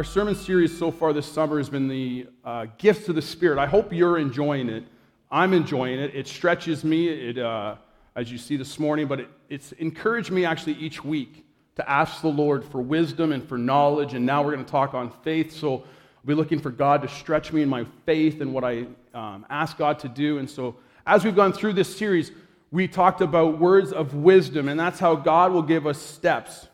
Our sermon series so far this summer has been the uh, gifts of the Spirit. I hope you're enjoying it. I'm enjoying it. It stretches me, it, uh, as you see this morning, but it, it's encouraged me actually each week to ask the Lord for wisdom and for knowledge. And now we're going to talk on faith. So I'll be looking for God to stretch me in my faith and what I um, ask God to do. And so as we've gone through this series, we talked about words of wisdom, and that's how God will give us steps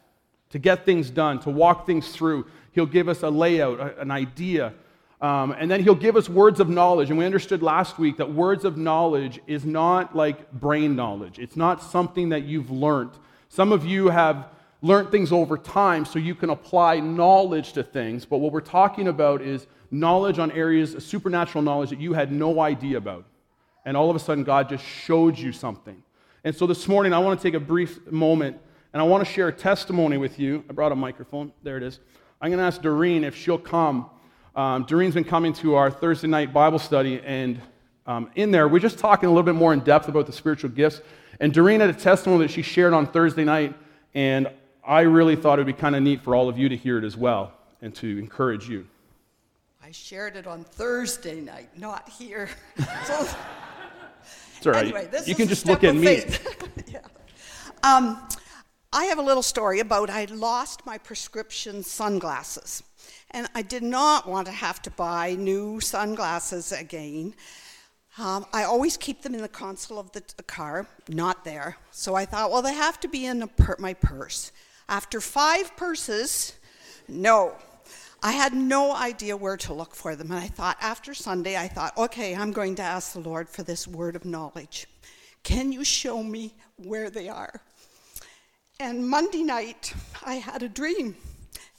to get things done, to walk things through. He'll give us a layout, an idea. Um, and then he'll give us words of knowledge. And we understood last week that words of knowledge is not like brain knowledge, it's not something that you've learned. Some of you have learned things over time so you can apply knowledge to things. But what we're talking about is knowledge on areas, supernatural knowledge that you had no idea about. And all of a sudden, God just showed you something. And so this morning, I want to take a brief moment and I want to share a testimony with you. I brought a microphone. There it is. I'm going to ask Doreen if she'll come. Um, Doreen's been coming to our Thursday night Bible study, and um, in there, we're just talking a little bit more in depth about the spiritual gifts. And Doreen had a testimony that she shared on Thursday night, and I really thought it would be kind of neat for all of you to hear it as well and to encourage you. I shared it on Thursday night, not here. so, it's all right. Anyway, this you can just look at me. yeah. Um, I have a little story about I lost my prescription sunglasses. And I did not want to have to buy new sunglasses again. Um, I always keep them in the console of the, car, not there. So I thought, well, they have to be in per- my purse. After five purses, no. I had no idea where to look for them. And I thought, after Sunday, I thought, okay, I'm going to ask the Lord for this word of knowledge. Can you show me where they are? And Monday night, I had a dream.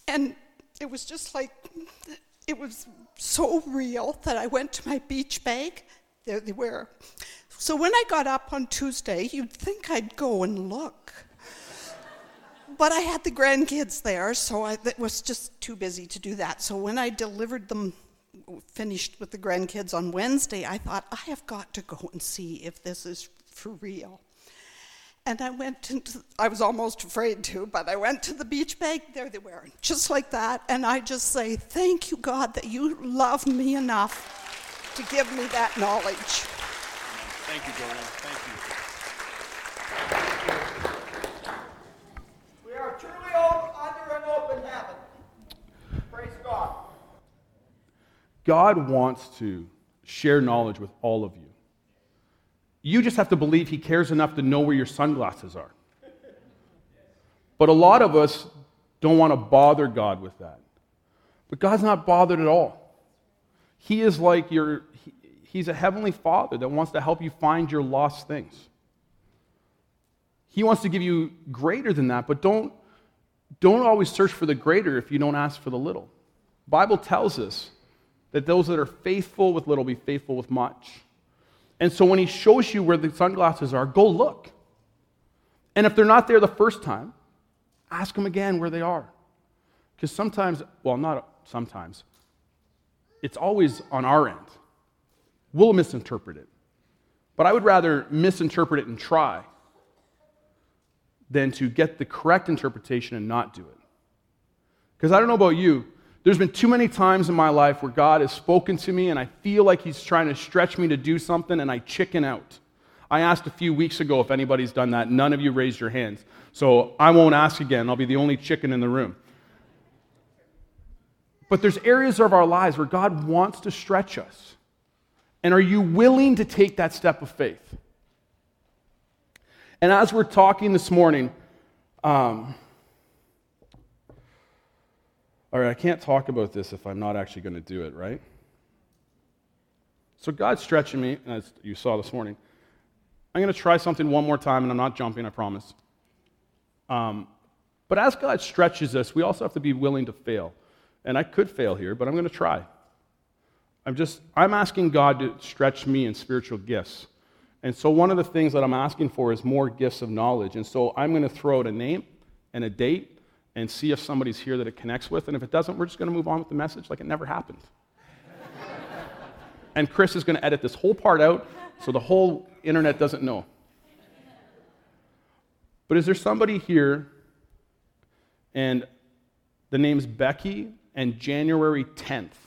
And it was just like, it was so real that I went to my beach bag. There they were. So when I got up on Tuesday, you'd think I'd go and look. but I had the grandkids there, so I it was just too busy to do that. So when I delivered them, finished with the grandkids on Wednesday, I thought, I have got to go and see if this is for real. And I went into, I was almost afraid to, but I went to the beach bag, there they were, just like that. And I just say, Thank you, God, that you love me enough to give me that knowledge. Thank you, Doreen. Thank you. We are truly all under an open heaven. Praise God. God wants to share knowledge with all of you. You just have to believe He cares enough to know where your sunglasses are. But a lot of us don't want to bother God with that. But God's not bothered at all. He is like your, he, He's a heavenly Father that wants to help you find your lost things. He wants to give you greater than that, but don't, don't always search for the greater if you don't ask for the little. Bible tells us that those that are faithful with little be faithful with much. And so when he shows you where the sunglasses are, go look. And if they're not there the first time, ask them again where they are. Because sometimes, well, not sometimes, it's always on our end. We'll misinterpret it. But I would rather misinterpret it and try than to get the correct interpretation and not do it. Because I don't know about you, there's been too many times in my life where God has spoken to me and I feel like He's trying to stretch me to do something and I chicken out. I asked a few weeks ago if anybody's done that. None of you raised your hands. So I won't ask again. I'll be the only chicken in the room. But there's areas of our lives where God wants to stretch us. And are you willing to take that step of faith? And as we're talking this morning, um, all right, I can't talk about this if I'm not actually going to do it, right? So God's stretching me, as you saw this morning. I'm going to try something one more time, and I'm not jumping, I promise. Um, but as God stretches us, we also have to be willing to fail. And I could fail here, but I'm going to try. I'm just, I'm asking God to stretch me in spiritual gifts. And so one of the things that I'm asking for is more gifts of knowledge. And so I'm going to throw out a name and a date and see if somebody's here that it connects with. And if it doesn't, we're just going to move on with the message like it never happened. and Chris is going to edit this whole part out so the whole internet doesn't know. But is there somebody here and the name's Becky and January 10th?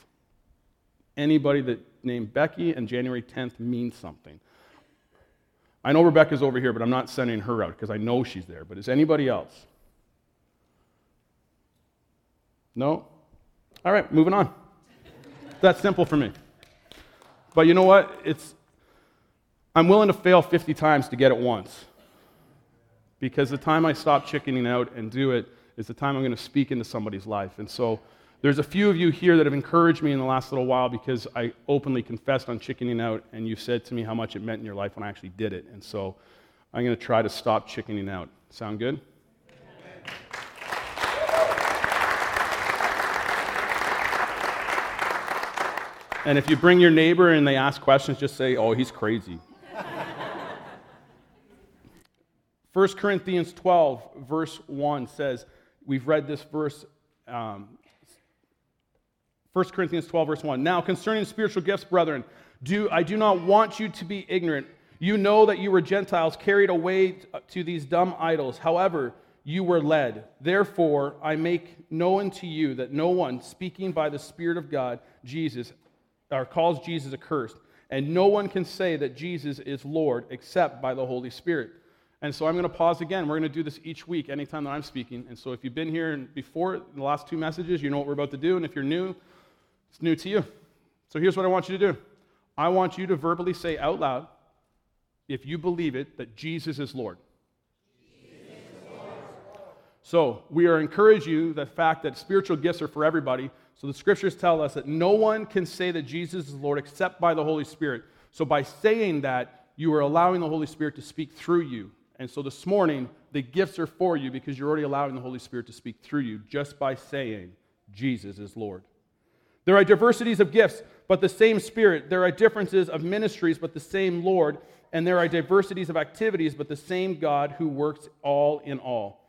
Anybody that named Becky and January 10th means something. I know Rebecca's over here, but I'm not sending her out because I know she's there. But is anybody else? No? All right, moving on. That's simple for me. But you know what? It's I'm willing to fail 50 times to get it once. Because the time I stop chickening out and do it is the time I'm going to speak into somebody's life. And so there's a few of you here that have encouraged me in the last little while because I openly confessed on chickening out, and you said to me how much it meant in your life when I actually did it. And so I'm going to try to stop chickening out. Sound good? And if you bring your neighbor and they ask questions, just say, oh, he's crazy. 1 Corinthians 12, verse 1 says, we've read this verse um, 1 Corinthians 12, verse 1. Now, concerning spiritual gifts, brethren, do, I do not want you to be ignorant. You know that you were Gentiles carried away to these dumb idols. However, you were led. Therefore, I make known to you that no one speaking by the Spirit of God, Jesus, or calls Jesus accursed, and no one can say that Jesus is Lord except by the Holy Spirit. And so I'm going to pause again. We're going to do this each week, anytime that I'm speaking. And so if you've been here before the last two messages, you know what we're about to do. And if you're new, it's new to you. So here's what I want you to do I want you to verbally say out loud, if you believe it, that Jesus is Lord. So we are encourage you the fact that spiritual gifts are for everybody. So the scriptures tell us that no one can say that Jesus is Lord except by the Holy Spirit. So by saying that, you are allowing the Holy Spirit to speak through you. And so this morning, the gifts are for you because you're already allowing the Holy Spirit to speak through you just by saying Jesus is Lord. There are diversities of gifts, but the same Spirit. There are differences of ministries, but the same Lord. And there are diversities of activities, but the same God who works all in all.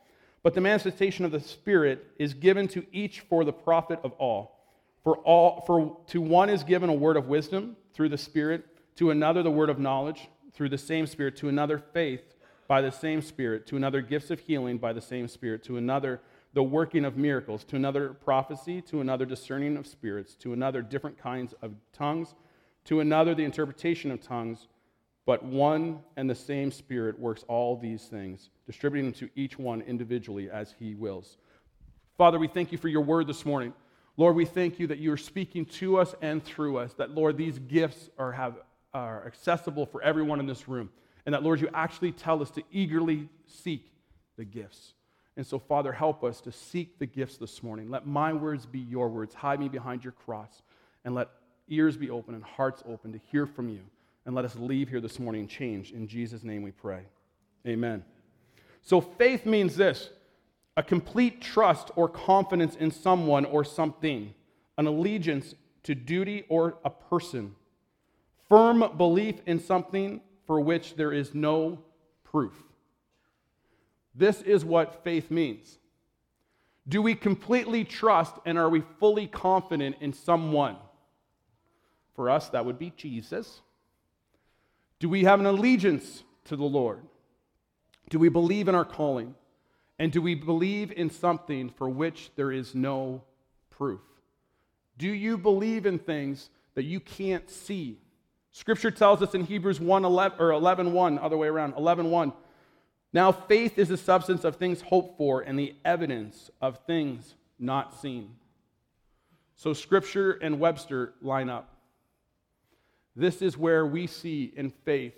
But the manifestation of the Spirit is given to each for the profit of all. For, all, for to one is given a word of wisdom through the Spirit, to another the word of knowledge through the same Spirit, to another faith by the same Spirit, to another gifts of healing by the same Spirit, to another the working of miracles, to another prophecy, to another discerning of spirits, to another different kinds of tongues, to another the interpretation of tongues. But one and the same Spirit works all these things, distributing them to each one individually as he wills. Father, we thank you for your word this morning. Lord, we thank you that you are speaking to us and through us, that, Lord, these gifts are, have, are accessible for everyone in this room, and that, Lord, you actually tell us to eagerly seek the gifts. And so, Father, help us to seek the gifts this morning. Let my words be your words. Hide me behind your cross. And let ears be open and hearts open to hear from you. And let us leave here this morning changed. In Jesus' name we pray. Amen. So, faith means this a complete trust or confidence in someone or something, an allegiance to duty or a person, firm belief in something for which there is no proof. This is what faith means. Do we completely trust and are we fully confident in someone? For us, that would be Jesus. Do we have an allegiance to the Lord? Do we believe in our calling? And do we believe in something for which there is no proof? Do you believe in things that you can't see? Scripture tells us in Hebrews 1 11, or 11 1, other way around, 11 1, now, faith is the substance of things hoped for and the evidence of things not seen. So, Scripture and Webster line up. This is where we see in faith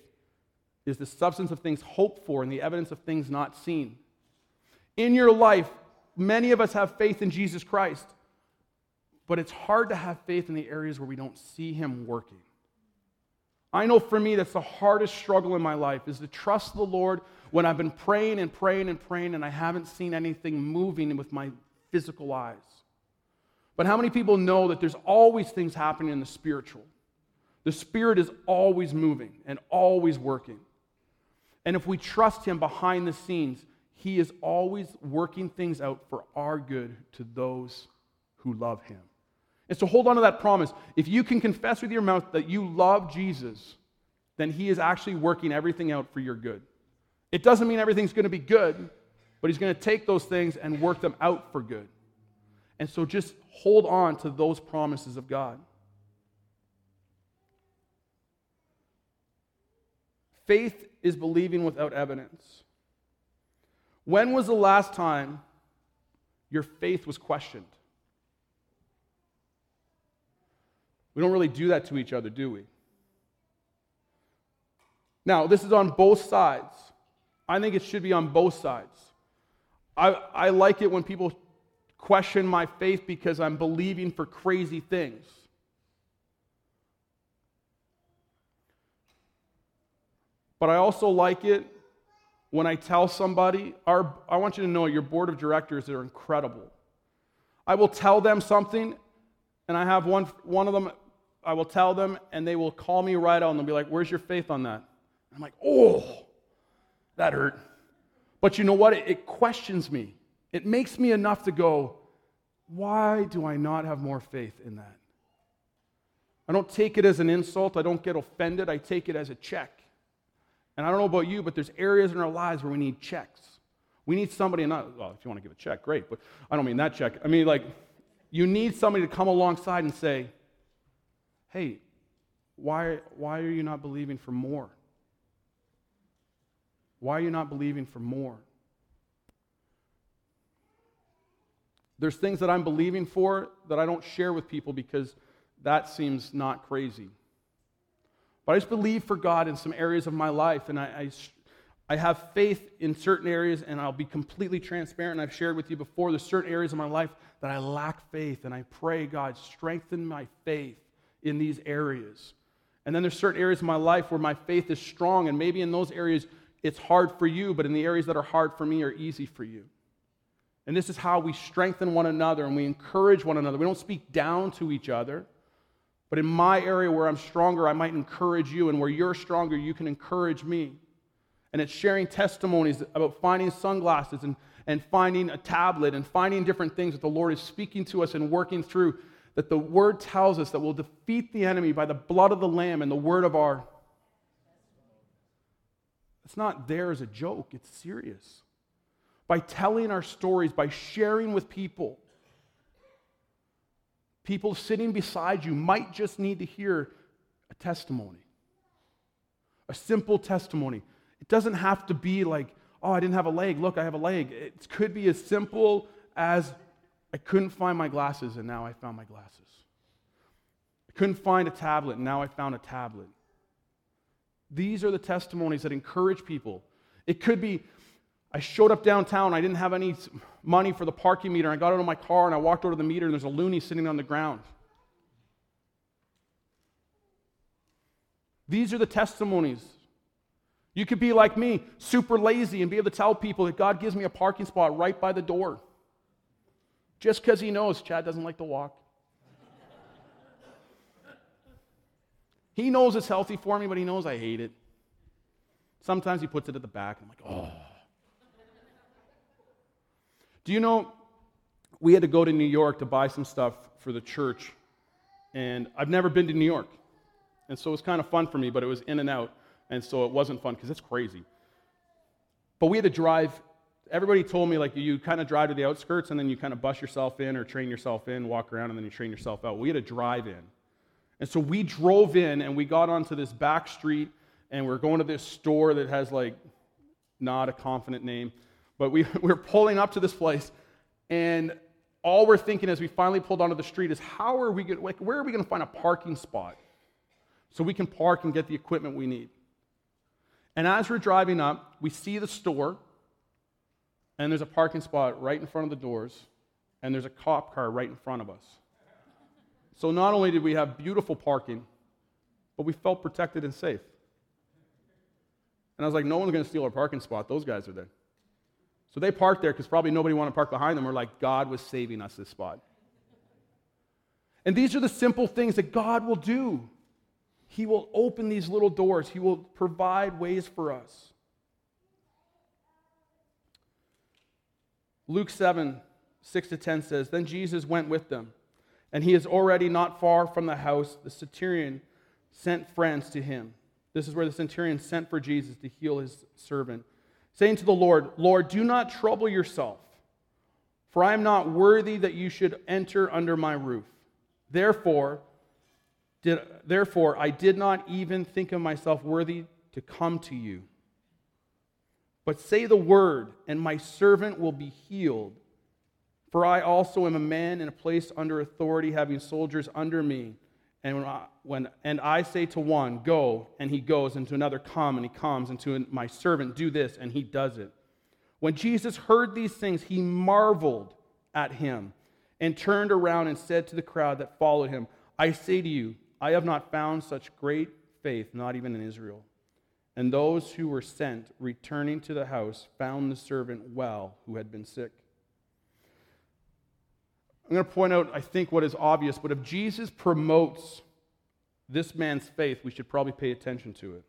is the substance of things hoped for and the evidence of things not seen. In your life, many of us have faith in Jesus Christ, but it's hard to have faith in the areas where we don't see Him working. I know for me that's the hardest struggle in my life is to trust the Lord when I've been praying and praying and praying and I haven't seen anything moving with my physical eyes. But how many people know that there's always things happening in the spiritual? The Spirit is always moving and always working. And if we trust Him behind the scenes, He is always working things out for our good to those who love Him. And so hold on to that promise. If you can confess with your mouth that you love Jesus, then He is actually working everything out for your good. It doesn't mean everything's going to be good, but He's going to take those things and work them out for good. And so just hold on to those promises of God. Faith is believing without evidence. When was the last time your faith was questioned? We don't really do that to each other, do we? Now, this is on both sides. I think it should be on both sides. I, I like it when people question my faith because I'm believing for crazy things. But I also like it when I tell somebody, our, I want you to know your board of directors are incredible. I will tell them something, and I have one, one of them, I will tell them, and they will call me right out and they'll be like, Where's your faith on that? I'm like, Oh, that hurt. But you know what? It, it questions me. It makes me enough to go, Why do I not have more faith in that? I don't take it as an insult. I don't get offended. I take it as a check. And I don't know about you, but there's areas in our lives where we need checks. We need somebody, not, well, if you want to give a check, great, but I don't mean that check. I mean, like, you need somebody to come alongside and say, hey, why, why are you not believing for more? Why are you not believing for more? There's things that I'm believing for that I don't share with people because that seems not crazy. But I just believe for God in some areas of my life, and I, I, I, have faith in certain areas, and I'll be completely transparent. I've shared with you before, there's certain areas of my life that I lack faith, and I pray, God, strengthen my faith in these areas. And then there's certain areas of my life where my faith is strong, and maybe in those areas it's hard for you, but in the areas that are hard for me are easy for you. And this is how we strengthen one another and we encourage one another. We don't speak down to each other. But in my area where I'm stronger, I might encourage you, and where you're stronger, you can encourage me. And it's sharing testimonies about finding sunglasses and, and finding a tablet and finding different things that the Lord is speaking to us and working through. That the word tells us that we'll defeat the enemy by the blood of the Lamb and the word of our. It's not there as a joke, it's serious. By telling our stories, by sharing with people, people sitting beside you might just need to hear a testimony, a simple testimony. It doesn't have to be like, oh, I didn't have a leg. Look, I have a leg. It could be as simple as I couldn't find my glasses and now I found my glasses. I couldn't find a tablet and now I found a tablet. These are the testimonies that encourage people. It could be, I showed up downtown. I didn't have any money for the parking meter. I got out of my car and I walked over to the meter, and there's a loonie sitting on the ground. These are the testimonies. You could be like me, super lazy, and be able to tell people that God gives me a parking spot right by the door. Just because He knows Chad doesn't like to walk. he knows it's healthy for me, but He knows I hate it. Sometimes He puts it at the back. I'm like, oh. Do you know we had to go to New York to buy some stuff for the church, and I've never been to New York. And so it was kind of fun for me, but it was in and out, and so it wasn't fun because it's crazy. But we had to drive. Everybody told me, like, you kind of drive to the outskirts and then you kind of bus yourself in or train yourself in, walk around, and then you train yourself out. We had to drive in. And so we drove in and we got onto this back street and we we're going to this store that has, like, not a confident name. But we, we're pulling up to this place, and all we're thinking as we finally pulled onto the street is how are we going like, where are we going to find a parking spot so we can park and get the equipment we need? And as we're driving up, we see the store, and there's a parking spot right in front of the doors, and there's a cop car right in front of us. So not only did we have beautiful parking, but we felt protected and safe. And I was like, no one's going to steal our parking spot. Those guys are there. So they parked there because probably nobody wanted to park behind them. We're like, God was saving us this spot. And these are the simple things that God will do. He will open these little doors, He will provide ways for us. Luke 7, 6 to 10 says, Then Jesus went with them, and he is already not far from the house. The centurion sent friends to him. This is where the centurion sent for Jesus to heal his servant, saying to the Lord, Lord, do not trouble yourself, for I am not worthy that you should enter under my roof. Therefore, did, therefore, I did not even think of myself worthy to come to you. But say the word, and my servant will be healed. For I also am a man in a place under authority, having soldiers under me. And when, I, when and I say to one, Go, and he goes, and to another, Come, and he comes, and to my servant, Do this, and he does it. When Jesus heard these things, he marveled at him and turned around and said to the crowd that followed him, I say to you, I have not found such great faith, not even in Israel. And those who were sent, returning to the house, found the servant well who had been sick. I'm going to point out, I think, what is obvious, but if Jesus promotes this man's faith, we should probably pay attention to it.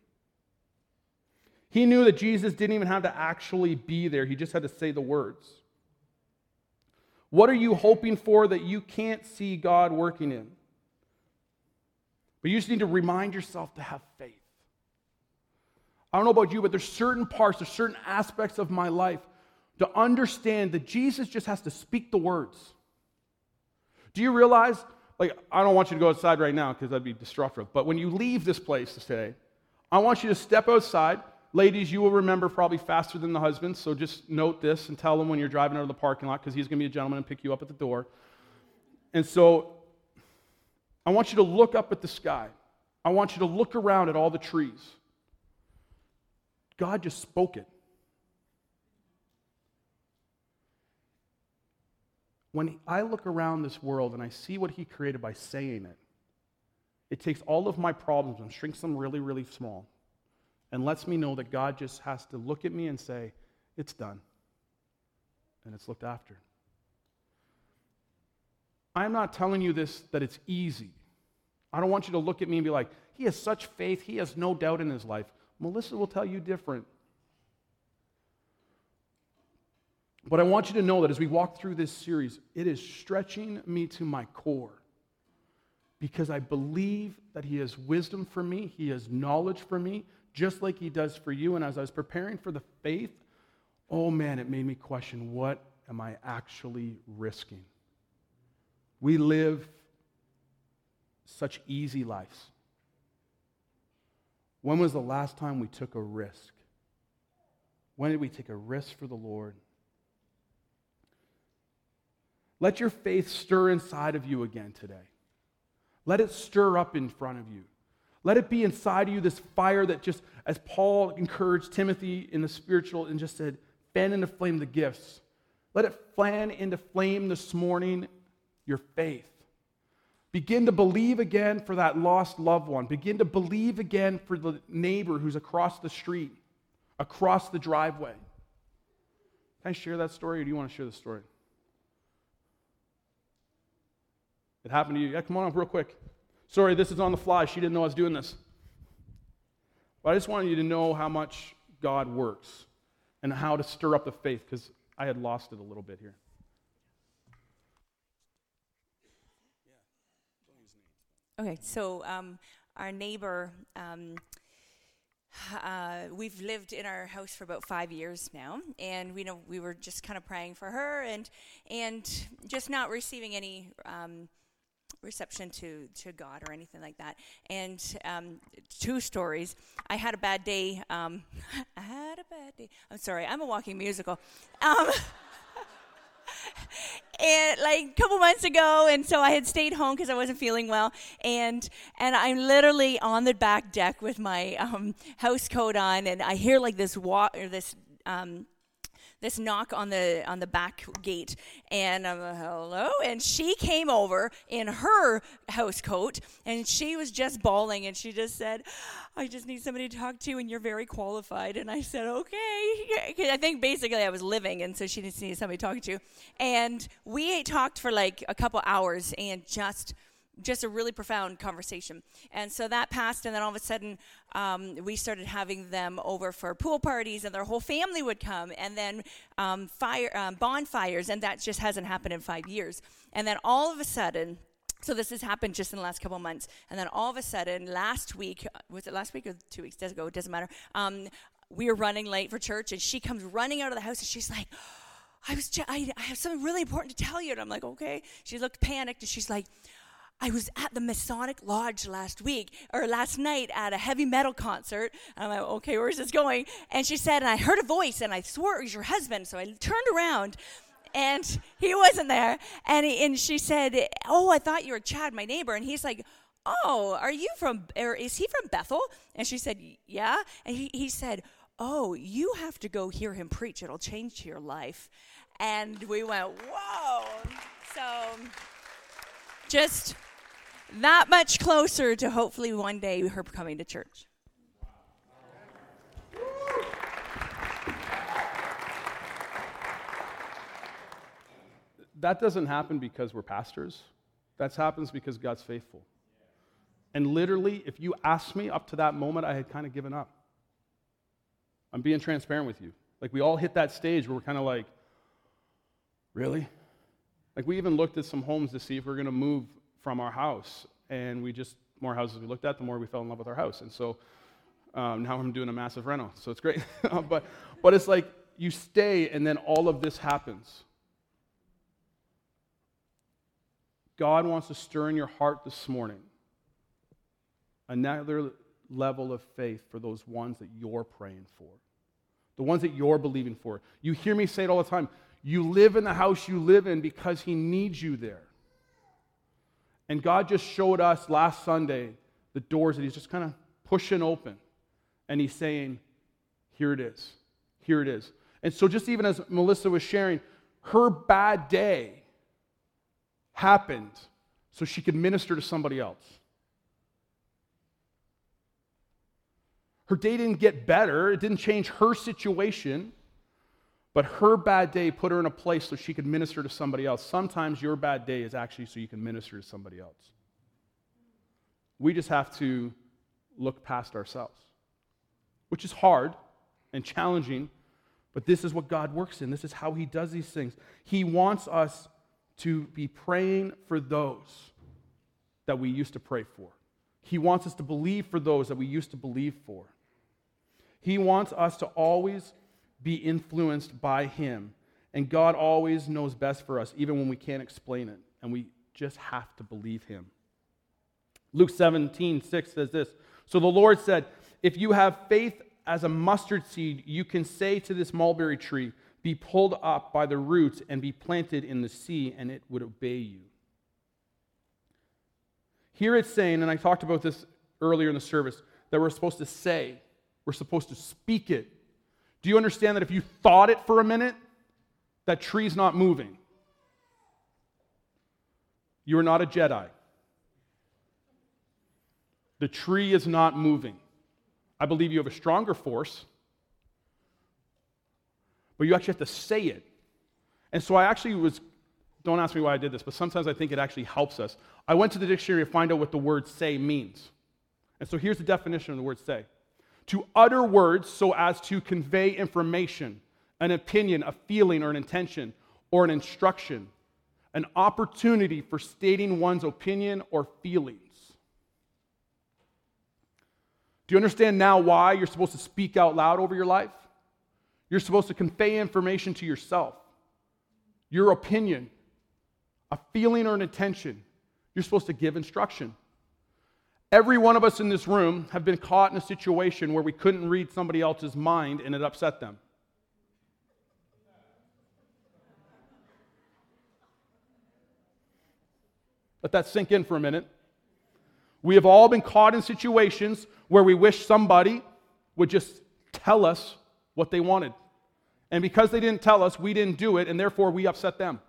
He knew that Jesus didn't even have to actually be there, he just had to say the words. What are you hoping for that you can't see God working in? But you just need to remind yourself to have faith. I don't know about you, but there's certain parts, there's certain aspects of my life to understand that Jesus just has to speak the words. Do you realize? Like, I don't want you to go outside right now because that'd be destructive. But when you leave this place today, I want you to step outside. Ladies, you will remember probably faster than the husbands, so just note this and tell him when you're driving out of the parking lot because he's going to be a gentleman and pick you up at the door. And so I want you to look up at the sky. I want you to look around at all the trees. God just spoke it. When I look around this world and I see what He created by saying it, it takes all of my problems and shrinks them really, really small and lets me know that God just has to look at me and say, It's done. And it's looked after. I'm not telling you this that it's easy. I don't want you to look at me and be like, He has such faith, he has no doubt in his life. Melissa will tell you different. But I want you to know that as we walk through this series, it is stretching me to my core because I believe that He has wisdom for me, He has knowledge for me, just like He does for you. And as I was preparing for the faith, oh man, it made me question what am I actually risking? We live such easy lives. When was the last time we took a risk? When did we take a risk for the Lord? Let your faith stir inside of you again today. Let it stir up in front of you. Let it be inside of you this fire that just, as Paul encouraged Timothy in the spiritual and just said, fan into flame the gifts. Let it fan into flame this morning your faith. Begin to believe again for that lost loved one. Begin to believe again for the neighbor who's across the street, across the driveway. Can I share that story or do you want to share the story? It happened to you. Yeah, come on up real quick. Sorry, this is on the fly. She didn't know I was doing this. But I just wanted you to know how much God works and how to stir up the faith because I had lost it a little bit here. Okay, so um, our neighbor, um, uh, we've lived in our house for about five years now, and we know we were just kind of praying for her and and just not receiving any um, reception to, to God or anything like that. And um, two stories. I had a bad day. Um, I had a bad day. I'm sorry, I'm a walking musical. Um, and like a couple months ago and so i had stayed home because i wasn't feeling well and and i'm literally on the back deck with my um, house coat on and i hear like this wa- or this um, this knock on the on the back gate. And I'm like, hello? And she came over in her house coat and she was just bawling and she just said I just need somebody to talk to and you're very qualified. And I said okay. I think basically I was living and so she just needed somebody to talk to. And we talked for like a couple hours and just just a really profound conversation. And so that passed, and then all of a sudden, um, we started having them over for pool parties, and their whole family would come, and then um, fire um, bonfires, and that just hasn't happened in five years. And then all of a sudden, so this has happened just in the last couple months, and then all of a sudden, last week was it last week or two weeks? Does it? Doesn't matter. Um, we were running late for church, and she comes running out of the house, and she's like. I was, I, I have something really important to tell you. And I'm like, okay. She looked panicked and she's like, I was at the Masonic Lodge last week or last night at a heavy metal concert. And I'm like, okay, where's this going? And she said, and I heard a voice and I swore it was your husband. So I turned around and he wasn't there. And, he, and she said, oh, I thought you were Chad, my neighbor. And he's like, oh, are you from, or is he from Bethel? And she said, yeah. And he, he said, oh, you have to go hear him preach. It'll change your life. And we went, whoa. So just that much closer to hopefully one day her coming to church. That doesn't happen because we're pastors. That happens because God's faithful. And literally, if you asked me up to that moment, I had kind of given up. I'm being transparent with you. Like, we all hit that stage where we're kind of like, really? Like, we even looked at some homes to see if we are going to move from our house. And we just, more houses we looked at, the more we fell in love with our house. And so um, now I'm doing a massive rental. So it's great. but, but it's like you stay, and then all of this happens. God wants to stir in your heart this morning another level of faith for those ones that you're praying for, the ones that you're believing for. You hear me say it all the time. You live in the house you live in because He needs you there. And God just showed us last Sunday the doors that He's just kind of pushing open. And He's saying, Here it is. Here it is. And so, just even as Melissa was sharing, her bad day happened so she could minister to somebody else. Her day didn't get better, it didn't change her situation, but her bad day put her in a place so she could minister to somebody else. Sometimes your bad day is actually so you can minister to somebody else. We just have to look past ourselves, which is hard and challenging, but this is what God works in. This is how He does these things. He wants us to be praying for those that we used to pray for. He wants us to believe for those that we used to believe for. He wants us to always be influenced by Him. And God always knows best for us, even when we can't explain it. And we just have to believe Him. Luke 17, 6 says this So the Lord said, If you have faith as a mustard seed, you can say to this mulberry tree, Be pulled up by the roots and be planted in the sea, and it would obey you. Here it's saying, and I talked about this earlier in the service, that we're supposed to say, we're supposed to speak it, do you understand that if you thought it for a minute, that tree's not moving? You are not a Jedi. The tree is not moving. I believe you have a stronger force, but you actually have to say it. And so I actually was, don't ask me why I did this, but sometimes I think it actually helps us. I went to the dictionary to find out what the word say means. And so here's the definition of the word say to utter words so as to convey information, an opinion, a feeling, or an intention, or an instruction, an opportunity for stating one's opinion or feelings. Do you understand now why you're supposed to speak out loud over your life? You're supposed to convey information to yourself, your opinion, a feeling or an intention. You're supposed to give instruction. Every one of us in this room have been caught in a situation where we couldn't read somebody else's mind and it upset them. Let that sink in for a minute. We have all been caught in situations where we wish somebody would just tell us what they wanted. And because they didn't tell us, we didn't do it, and therefore we upset them.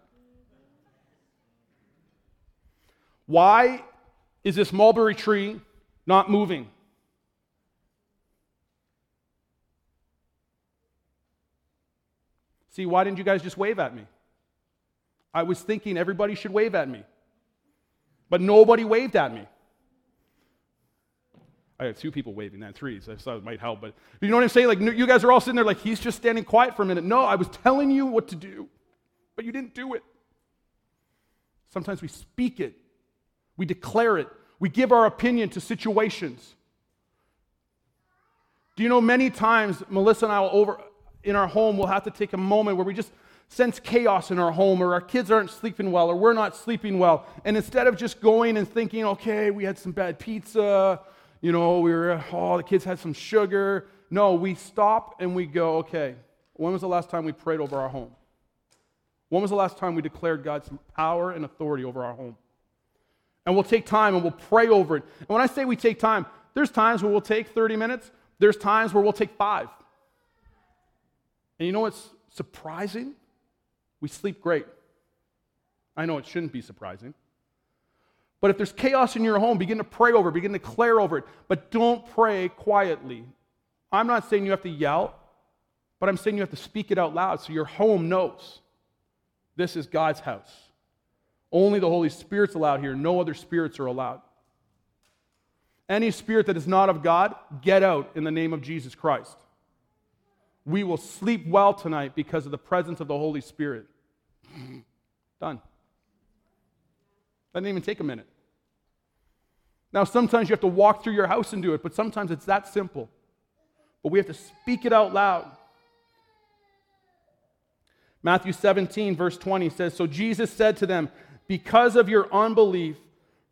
Why is this mulberry tree not moving? See, why didn't you guys just wave at me? I was thinking everybody should wave at me. but nobody waved at me. I had two people waving, not three, so I thought it might help. But you know what I'm saying? Like, you guys are all sitting there like, he's just standing quiet for a minute. No, I was telling you what to do, but you didn't do it. Sometimes we speak it, we declare it, we give our opinion to situations. Do you know many times Melissa and I will over in our home we'll have to take a moment where we just sense chaos in our home or our kids aren't sleeping well or we're not sleeping well. And instead of just going and thinking, okay, we had some bad pizza, you know, we were, oh, the kids had some sugar. No, we stop and we go, okay, when was the last time we prayed over our home? When was the last time we declared God's power and authority over our home? And we'll take time and we'll pray over it. And when I say we take time, there's times where we'll take 30 minutes, there's times where we'll take five. And you know what's surprising? We sleep great. I know it shouldn't be surprising. But if there's chaos in your home, begin to pray over it, begin to declare over it. But don't pray quietly. I'm not saying you have to yell, but I'm saying you have to speak it out loud so your home knows this is God's house. Only the Holy Spirit's allowed here, no other spirits are allowed. Any spirit that is not of God, get out in the name of Jesus Christ. We will sleep well tonight because of the presence of the Holy Spirit. Done. That didn't even take a minute. Now, sometimes you have to walk through your house and do it, but sometimes it's that simple. But we have to speak it out loud. Matthew 17, verse 20 says So Jesus said to them, Because of your unbelief,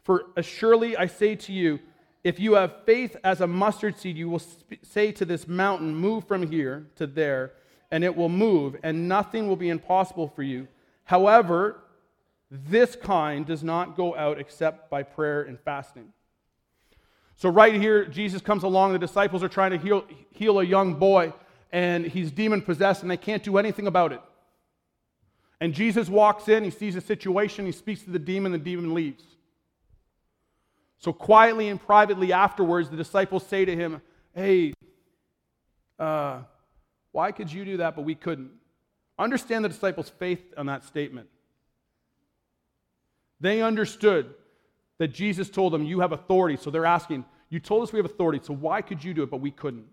for surely I say to you, if you have faith as a mustard seed, you will sp- say to this mountain, Move from here to there, and it will move, and nothing will be impossible for you. However, this kind does not go out except by prayer and fasting. So, right here, Jesus comes along. The disciples are trying to heal, heal a young boy, and he's demon possessed, and they can't do anything about it. And Jesus walks in, he sees the situation, he speaks to the demon, the demon leaves. So, quietly and privately afterwards, the disciples say to him, Hey, uh, why could you do that, but we couldn't? Understand the disciples' faith on that statement. They understood that Jesus told them, You have authority. So they're asking, You told us we have authority, so why could you do it, but we couldn't?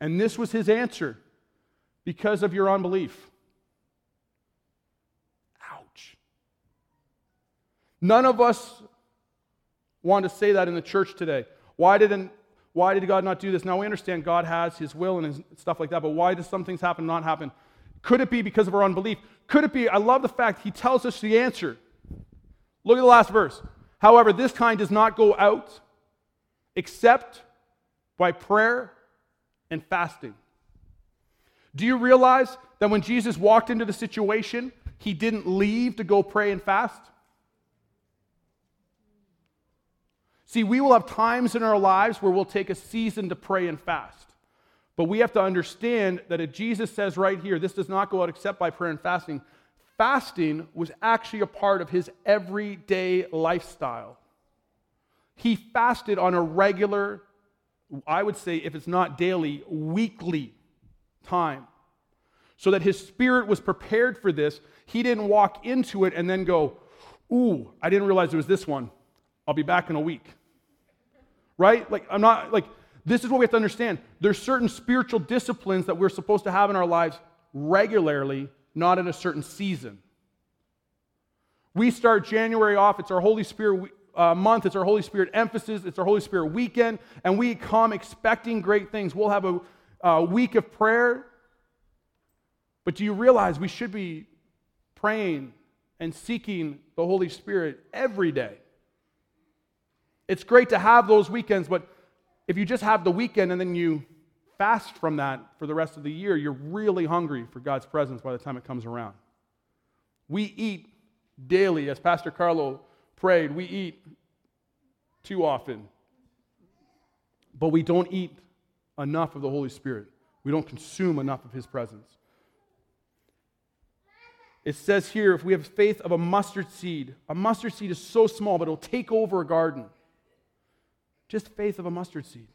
And this was his answer because of your unbelief. Ouch. None of us want to say that in the church today. Why didn't why did God not do this? Now we understand God has his will and his stuff like that, but why does some things happen not happen? Could it be because of our unbelief? Could it be? I love the fact he tells us the answer. Look at the last verse. However, this kind does not go out except by prayer and fasting. Do you realize that when Jesus walked into the situation, he didn't leave to go pray and fast? See, we will have times in our lives where we'll take a season to pray and fast. But we have to understand that if Jesus says right here, this does not go out except by prayer and fasting, fasting was actually a part of his everyday lifestyle. He fasted on a regular, I would say, if it's not daily, weekly time. So that his spirit was prepared for this. He didn't walk into it and then go, Ooh, I didn't realize it was this one. I'll be back in a week right? Like, I'm not, like, this is what we have to understand. There's certain spiritual disciplines that we're supposed to have in our lives regularly, not in a certain season. We start January off, it's our Holy Spirit uh, month, it's our Holy Spirit emphasis, it's our Holy Spirit weekend, and we come expecting great things. We'll have a, a week of prayer, but do you realize we should be praying and seeking the Holy Spirit every day? It's great to have those weekends, but if you just have the weekend and then you fast from that for the rest of the year, you're really hungry for God's presence by the time it comes around. We eat daily, as Pastor Carlo prayed, we eat too often. But we don't eat enough of the Holy Spirit. We don't consume enough of His presence. It says here if we have faith of a mustard seed, a mustard seed is so small, but it'll take over a garden. Just faith of a mustard seed.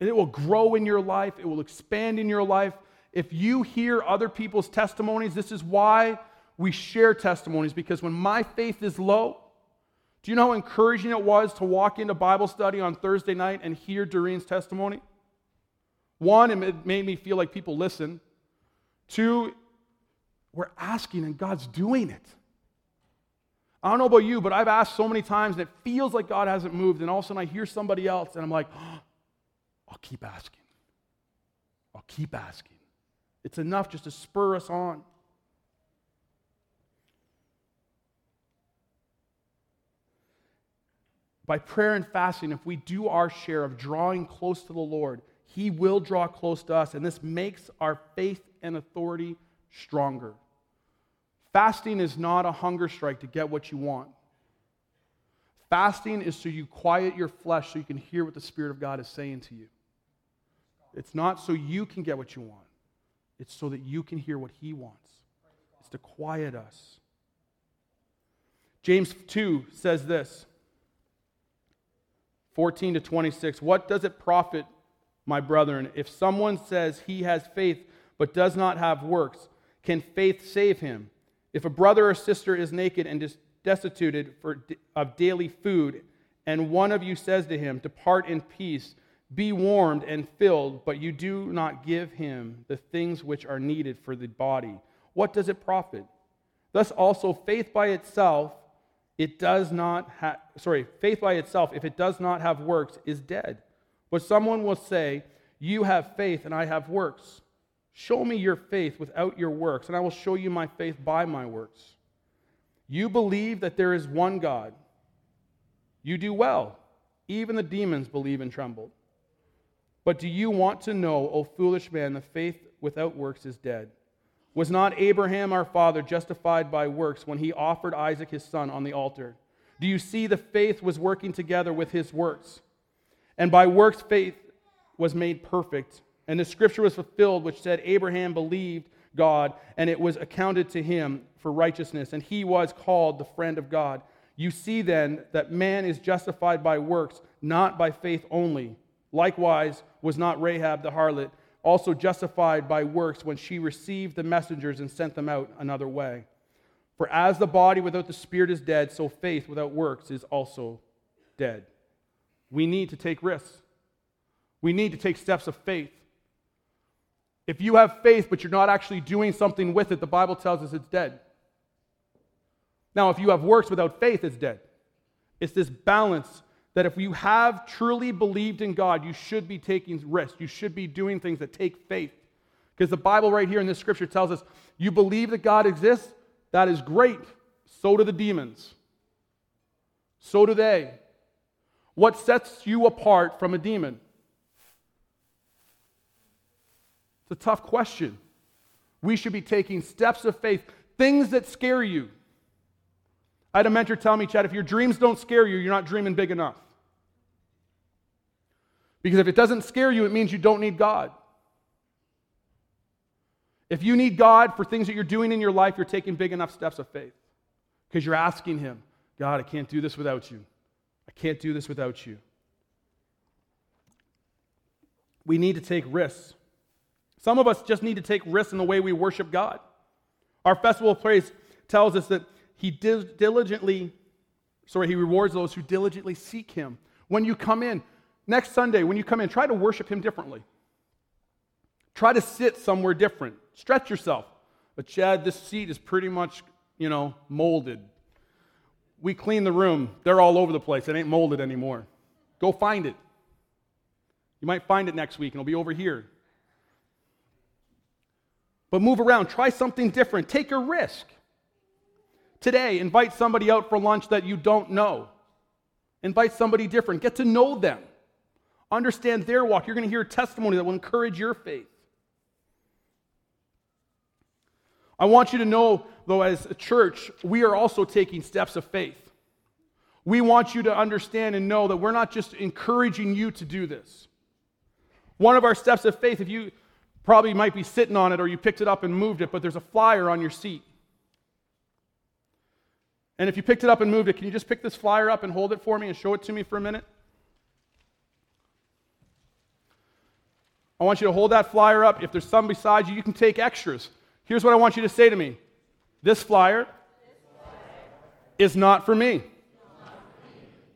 And it will grow in your life, it will expand in your life. If you hear other people's testimonies, this is why we share testimonies because when my faith is low, do you know how encouraging it was to walk into Bible study on Thursday night and hear Doreen's testimony? One, and it made me feel like people listen. Two, we're asking and God's doing it. I don't know about you, but I've asked so many times and it feels like God hasn't moved, and all of a sudden I hear somebody else and I'm like, oh, I'll keep asking. I'll keep asking. It's enough just to spur us on. By prayer and fasting, if we do our share of drawing close to the Lord, He will draw close to us, and this makes our faith and authority stronger. Fasting is not a hunger strike to get what you want. Fasting is so you quiet your flesh so you can hear what the Spirit of God is saying to you. It's not so you can get what you want, it's so that you can hear what He wants. It's to quiet us. James 2 says this 14 to 26. What does it profit, my brethren, if someone says he has faith but does not have works? Can faith save him? If a brother or sister is naked and destituted of daily food, and one of you says to him, Depart in peace, be warmed and filled, but you do not give him the things which are needed for the body, what does it profit? Thus also, faith by itself, it does not have, sorry, faith by itself, if it does not have works, is dead. But someone will say, You have faith and I have works. Show me your faith without your works, and I will show you my faith by my works. You believe that there is one God. You do well. Even the demons believe and tremble. But do you want to know, O foolish man, the faith without works is dead? Was not Abraham our father justified by works when he offered Isaac his son on the altar? Do you see the faith was working together with his works? And by works, faith was made perfect. And the scripture was fulfilled, which said, Abraham believed God, and it was accounted to him for righteousness, and he was called the friend of God. You see then that man is justified by works, not by faith only. Likewise, was not Rahab the harlot also justified by works when she received the messengers and sent them out another way? For as the body without the spirit is dead, so faith without works is also dead. We need to take risks. We need to take steps of faith. If you have faith, but you're not actually doing something with it, the Bible tells us it's dead. Now, if you have works without faith, it's dead. It's this balance that if you have truly believed in God, you should be taking risks. You should be doing things that take faith. Because the Bible, right here in this scripture, tells us you believe that God exists, that is great. So do the demons. So do they. What sets you apart from a demon? It's a tough question. We should be taking steps of faith, things that scare you. I had a mentor tell me, Chad, if your dreams don't scare you, you're not dreaming big enough. Because if it doesn't scare you, it means you don't need God. If you need God for things that you're doing in your life, you're taking big enough steps of faith. Because you're asking Him, God, I can't do this without you. I can't do this without you. We need to take risks. Some of us just need to take risks in the way we worship God. Our festival of praise tells us that He diligently, sorry, He rewards those who diligently seek Him. When you come in, next Sunday, when you come in, try to worship Him differently. Try to sit somewhere different. Stretch yourself. But Chad, this seat is pretty much, you know, molded. We clean the room. They're all over the place. It ain't molded anymore. Go find it. You might find it next week and it'll be over here. But move around, try something different, take a risk. Today, invite somebody out for lunch that you don't know. Invite somebody different, get to know them. Understand their walk. You're going to hear a testimony that will encourage your faith. I want you to know, though, as a church, we are also taking steps of faith. We want you to understand and know that we're not just encouraging you to do this. One of our steps of faith, if you Probably might be sitting on it or you picked it up and moved it, but there's a flyer on your seat. And if you picked it up and moved it, can you just pick this flyer up and hold it for me and show it to me for a minute? I want you to hold that flyer up. If there's some beside you, you can take extras. Here's what I want you to say to me This flyer is not for me.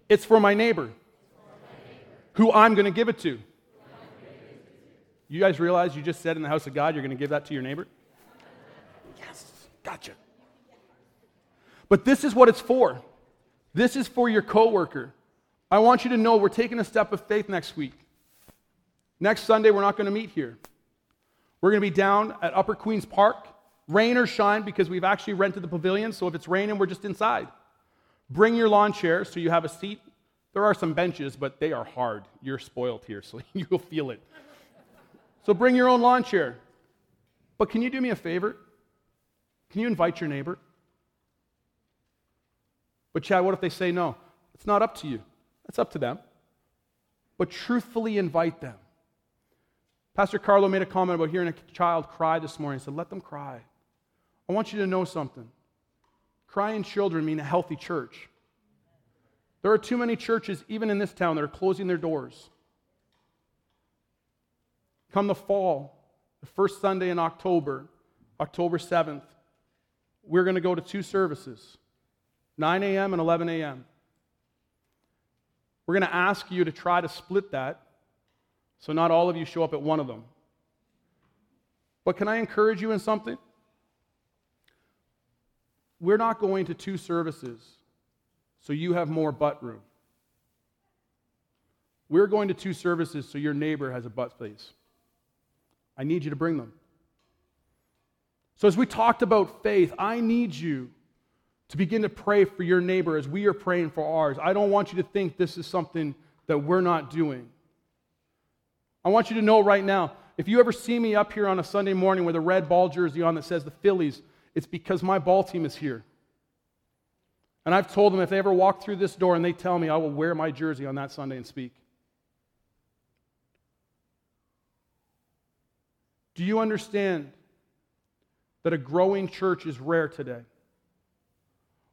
It's for my neighbor who I'm going to give it to. You guys realize you just said in the house of God you're going to give that to your neighbor? Yes, gotcha. But this is what it's for. This is for your coworker. I want you to know we're taking a step of faith next week. Next Sunday, we're not going to meet here. We're going to be down at Upper Queens Park, rain or shine, because we've actually rented the pavilion. So if it's raining, we're just inside. Bring your lawn chair so you have a seat. There are some benches, but they are hard. You're spoiled here, so you'll feel it. So bring your own lawn chair. But can you do me a favor? Can you invite your neighbor? But, Chad, what if they say no? It's not up to you, it's up to them. But truthfully invite them. Pastor Carlo made a comment about hearing a child cry this morning. He said, Let them cry. I want you to know something. Crying children mean a healthy church. There are too many churches, even in this town, that are closing their doors. Come the fall, the first Sunday in October, October 7th, we're going to go to two services 9 a.m. and 11 a.m. We're going to ask you to try to split that so not all of you show up at one of them. But can I encourage you in something? We're not going to two services so you have more butt room. We're going to two services so your neighbor has a butt space. I need you to bring them. So, as we talked about faith, I need you to begin to pray for your neighbor as we are praying for ours. I don't want you to think this is something that we're not doing. I want you to know right now if you ever see me up here on a Sunday morning with a red ball jersey on that says the Phillies, it's because my ball team is here. And I've told them if they ever walk through this door and they tell me, I will wear my jersey on that Sunday and speak. Do you understand that a growing church is rare today?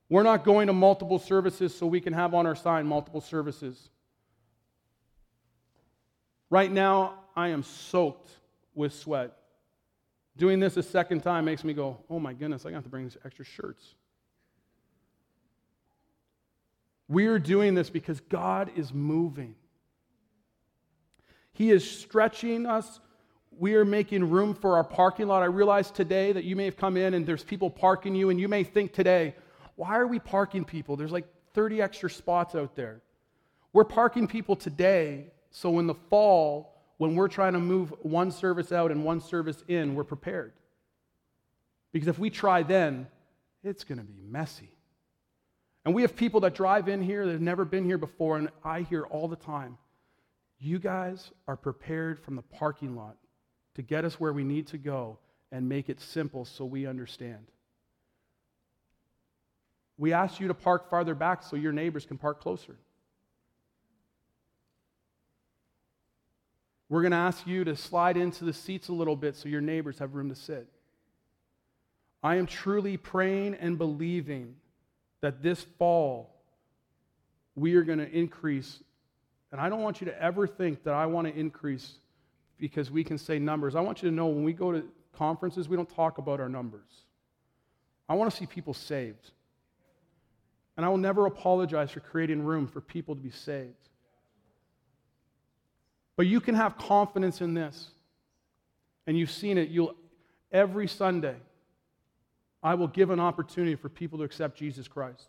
We're not going to multiple services so we can have on our sign multiple services. Right now, I am soaked with sweat. Doing this a second time makes me go, oh my goodness, I got to bring these extra shirts. We're doing this because God is moving. He is stretching us. We are making room for our parking lot. I realize today that you may have come in and there's people parking you, and you may think today, why are we parking people? There's like 30 extra spots out there. We're parking people today so in the fall, when we're trying to move one service out and one service in, we're prepared. Because if we try then, it's going to be messy. And we have people that drive in here that have never been here before, and I hear all the time, you guys are prepared from the parking lot to get us where we need to go and make it simple so we understand. We ask you to park farther back so your neighbors can park closer. We're going to ask you to slide into the seats a little bit so your neighbors have room to sit. I am truly praying and believing that this fall we are going to increase. And I don't want you to ever think that I want to increase because we can say numbers. I want you to know when we go to conferences, we don't talk about our numbers. I want to see people saved. And I will never apologize for creating room for people to be saved. But you can have confidence in this. And you've seen it. You'll every Sunday I will give an opportunity for people to accept Jesus Christ.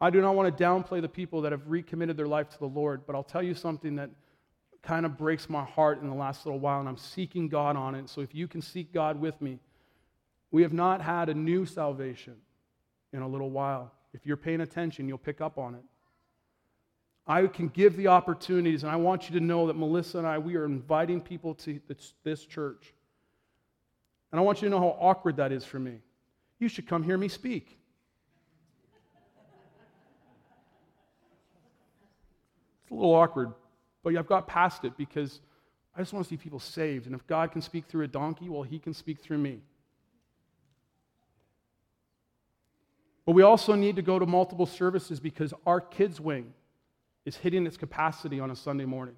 I do not want to downplay the people that have recommitted their life to the Lord, but I'll tell you something that kind of breaks my heart in the last little while, and I'm seeking God on it. So if you can seek God with me, we have not had a new salvation in a little while. If you're paying attention, you'll pick up on it. I can give the opportunities, and I want you to know that Melissa and I, we are inviting people to this church. And I want you to know how awkward that is for me. You should come hear me speak. It's a little awkward, but I've got past it because I just want to see people saved. And if God can speak through a donkey, well, He can speak through me. But we also need to go to multiple services because our kids' wing is hitting its capacity on a Sunday morning.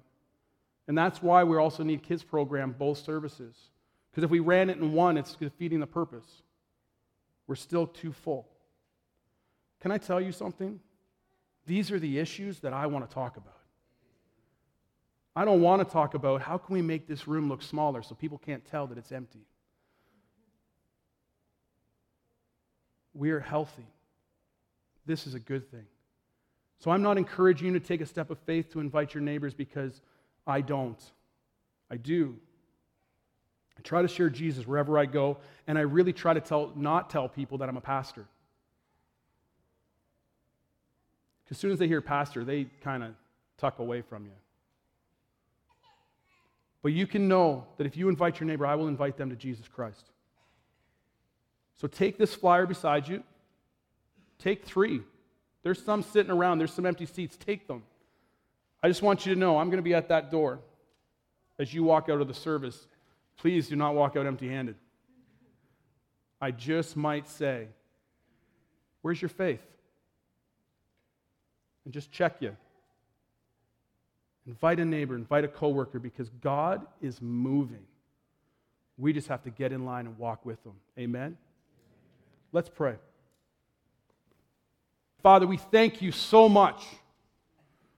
And that's why we also need kids program both services. Because if we ran it in one, it's defeating the purpose. we're still too full. Can I tell you something? These are the issues that I want to talk about. I don't want to talk about how can we make this room look smaller so people can't tell that it's empty. We are healthy. This is a good thing. So I'm not encouraging you to take a step of faith to invite your neighbors because I don't. I do. I try to share Jesus wherever I go, and I really try to tell, not tell people that I'm a pastor. Because as soon as they hear pastor, they kind of tuck away from you. But you can know that if you invite your neighbor, I will invite them to Jesus Christ. So take this flyer beside you. Take three. There's some sitting around, there's some empty seats. Take them. I just want you to know I'm going to be at that door as you walk out of the service. Please do not walk out empty handed. I just might say, Where's your faith? And just check you. Invite a neighbor, invite a coworker because God is moving. We just have to get in line and walk with them. Amen. Let's pray. Father, we thank you so much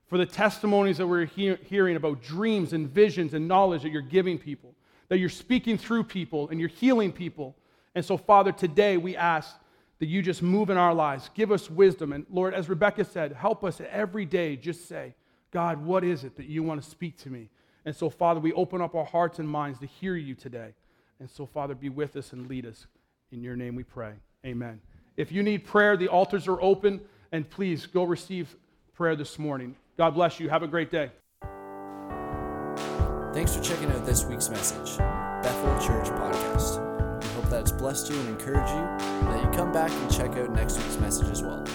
for the testimonies that we're he- hearing about dreams and visions and knowledge that you're giving people, that you're speaking through people and you're healing people. And so, Father, today we ask that you just move in our lives. Give us wisdom. And Lord, as Rebecca said, help us every day just say, God, what is it that you want to speak to me? And so, Father, we open up our hearts and minds to hear you today. And so, Father, be with us and lead us. In your name we pray. Amen. If you need prayer, the altars are open, and please go receive prayer this morning. God bless you. Have a great day. Thanks for checking out this week's message, Bethel Church Podcast. We hope that it's blessed you and encouraged you, and that you come back and check out next week's message as well.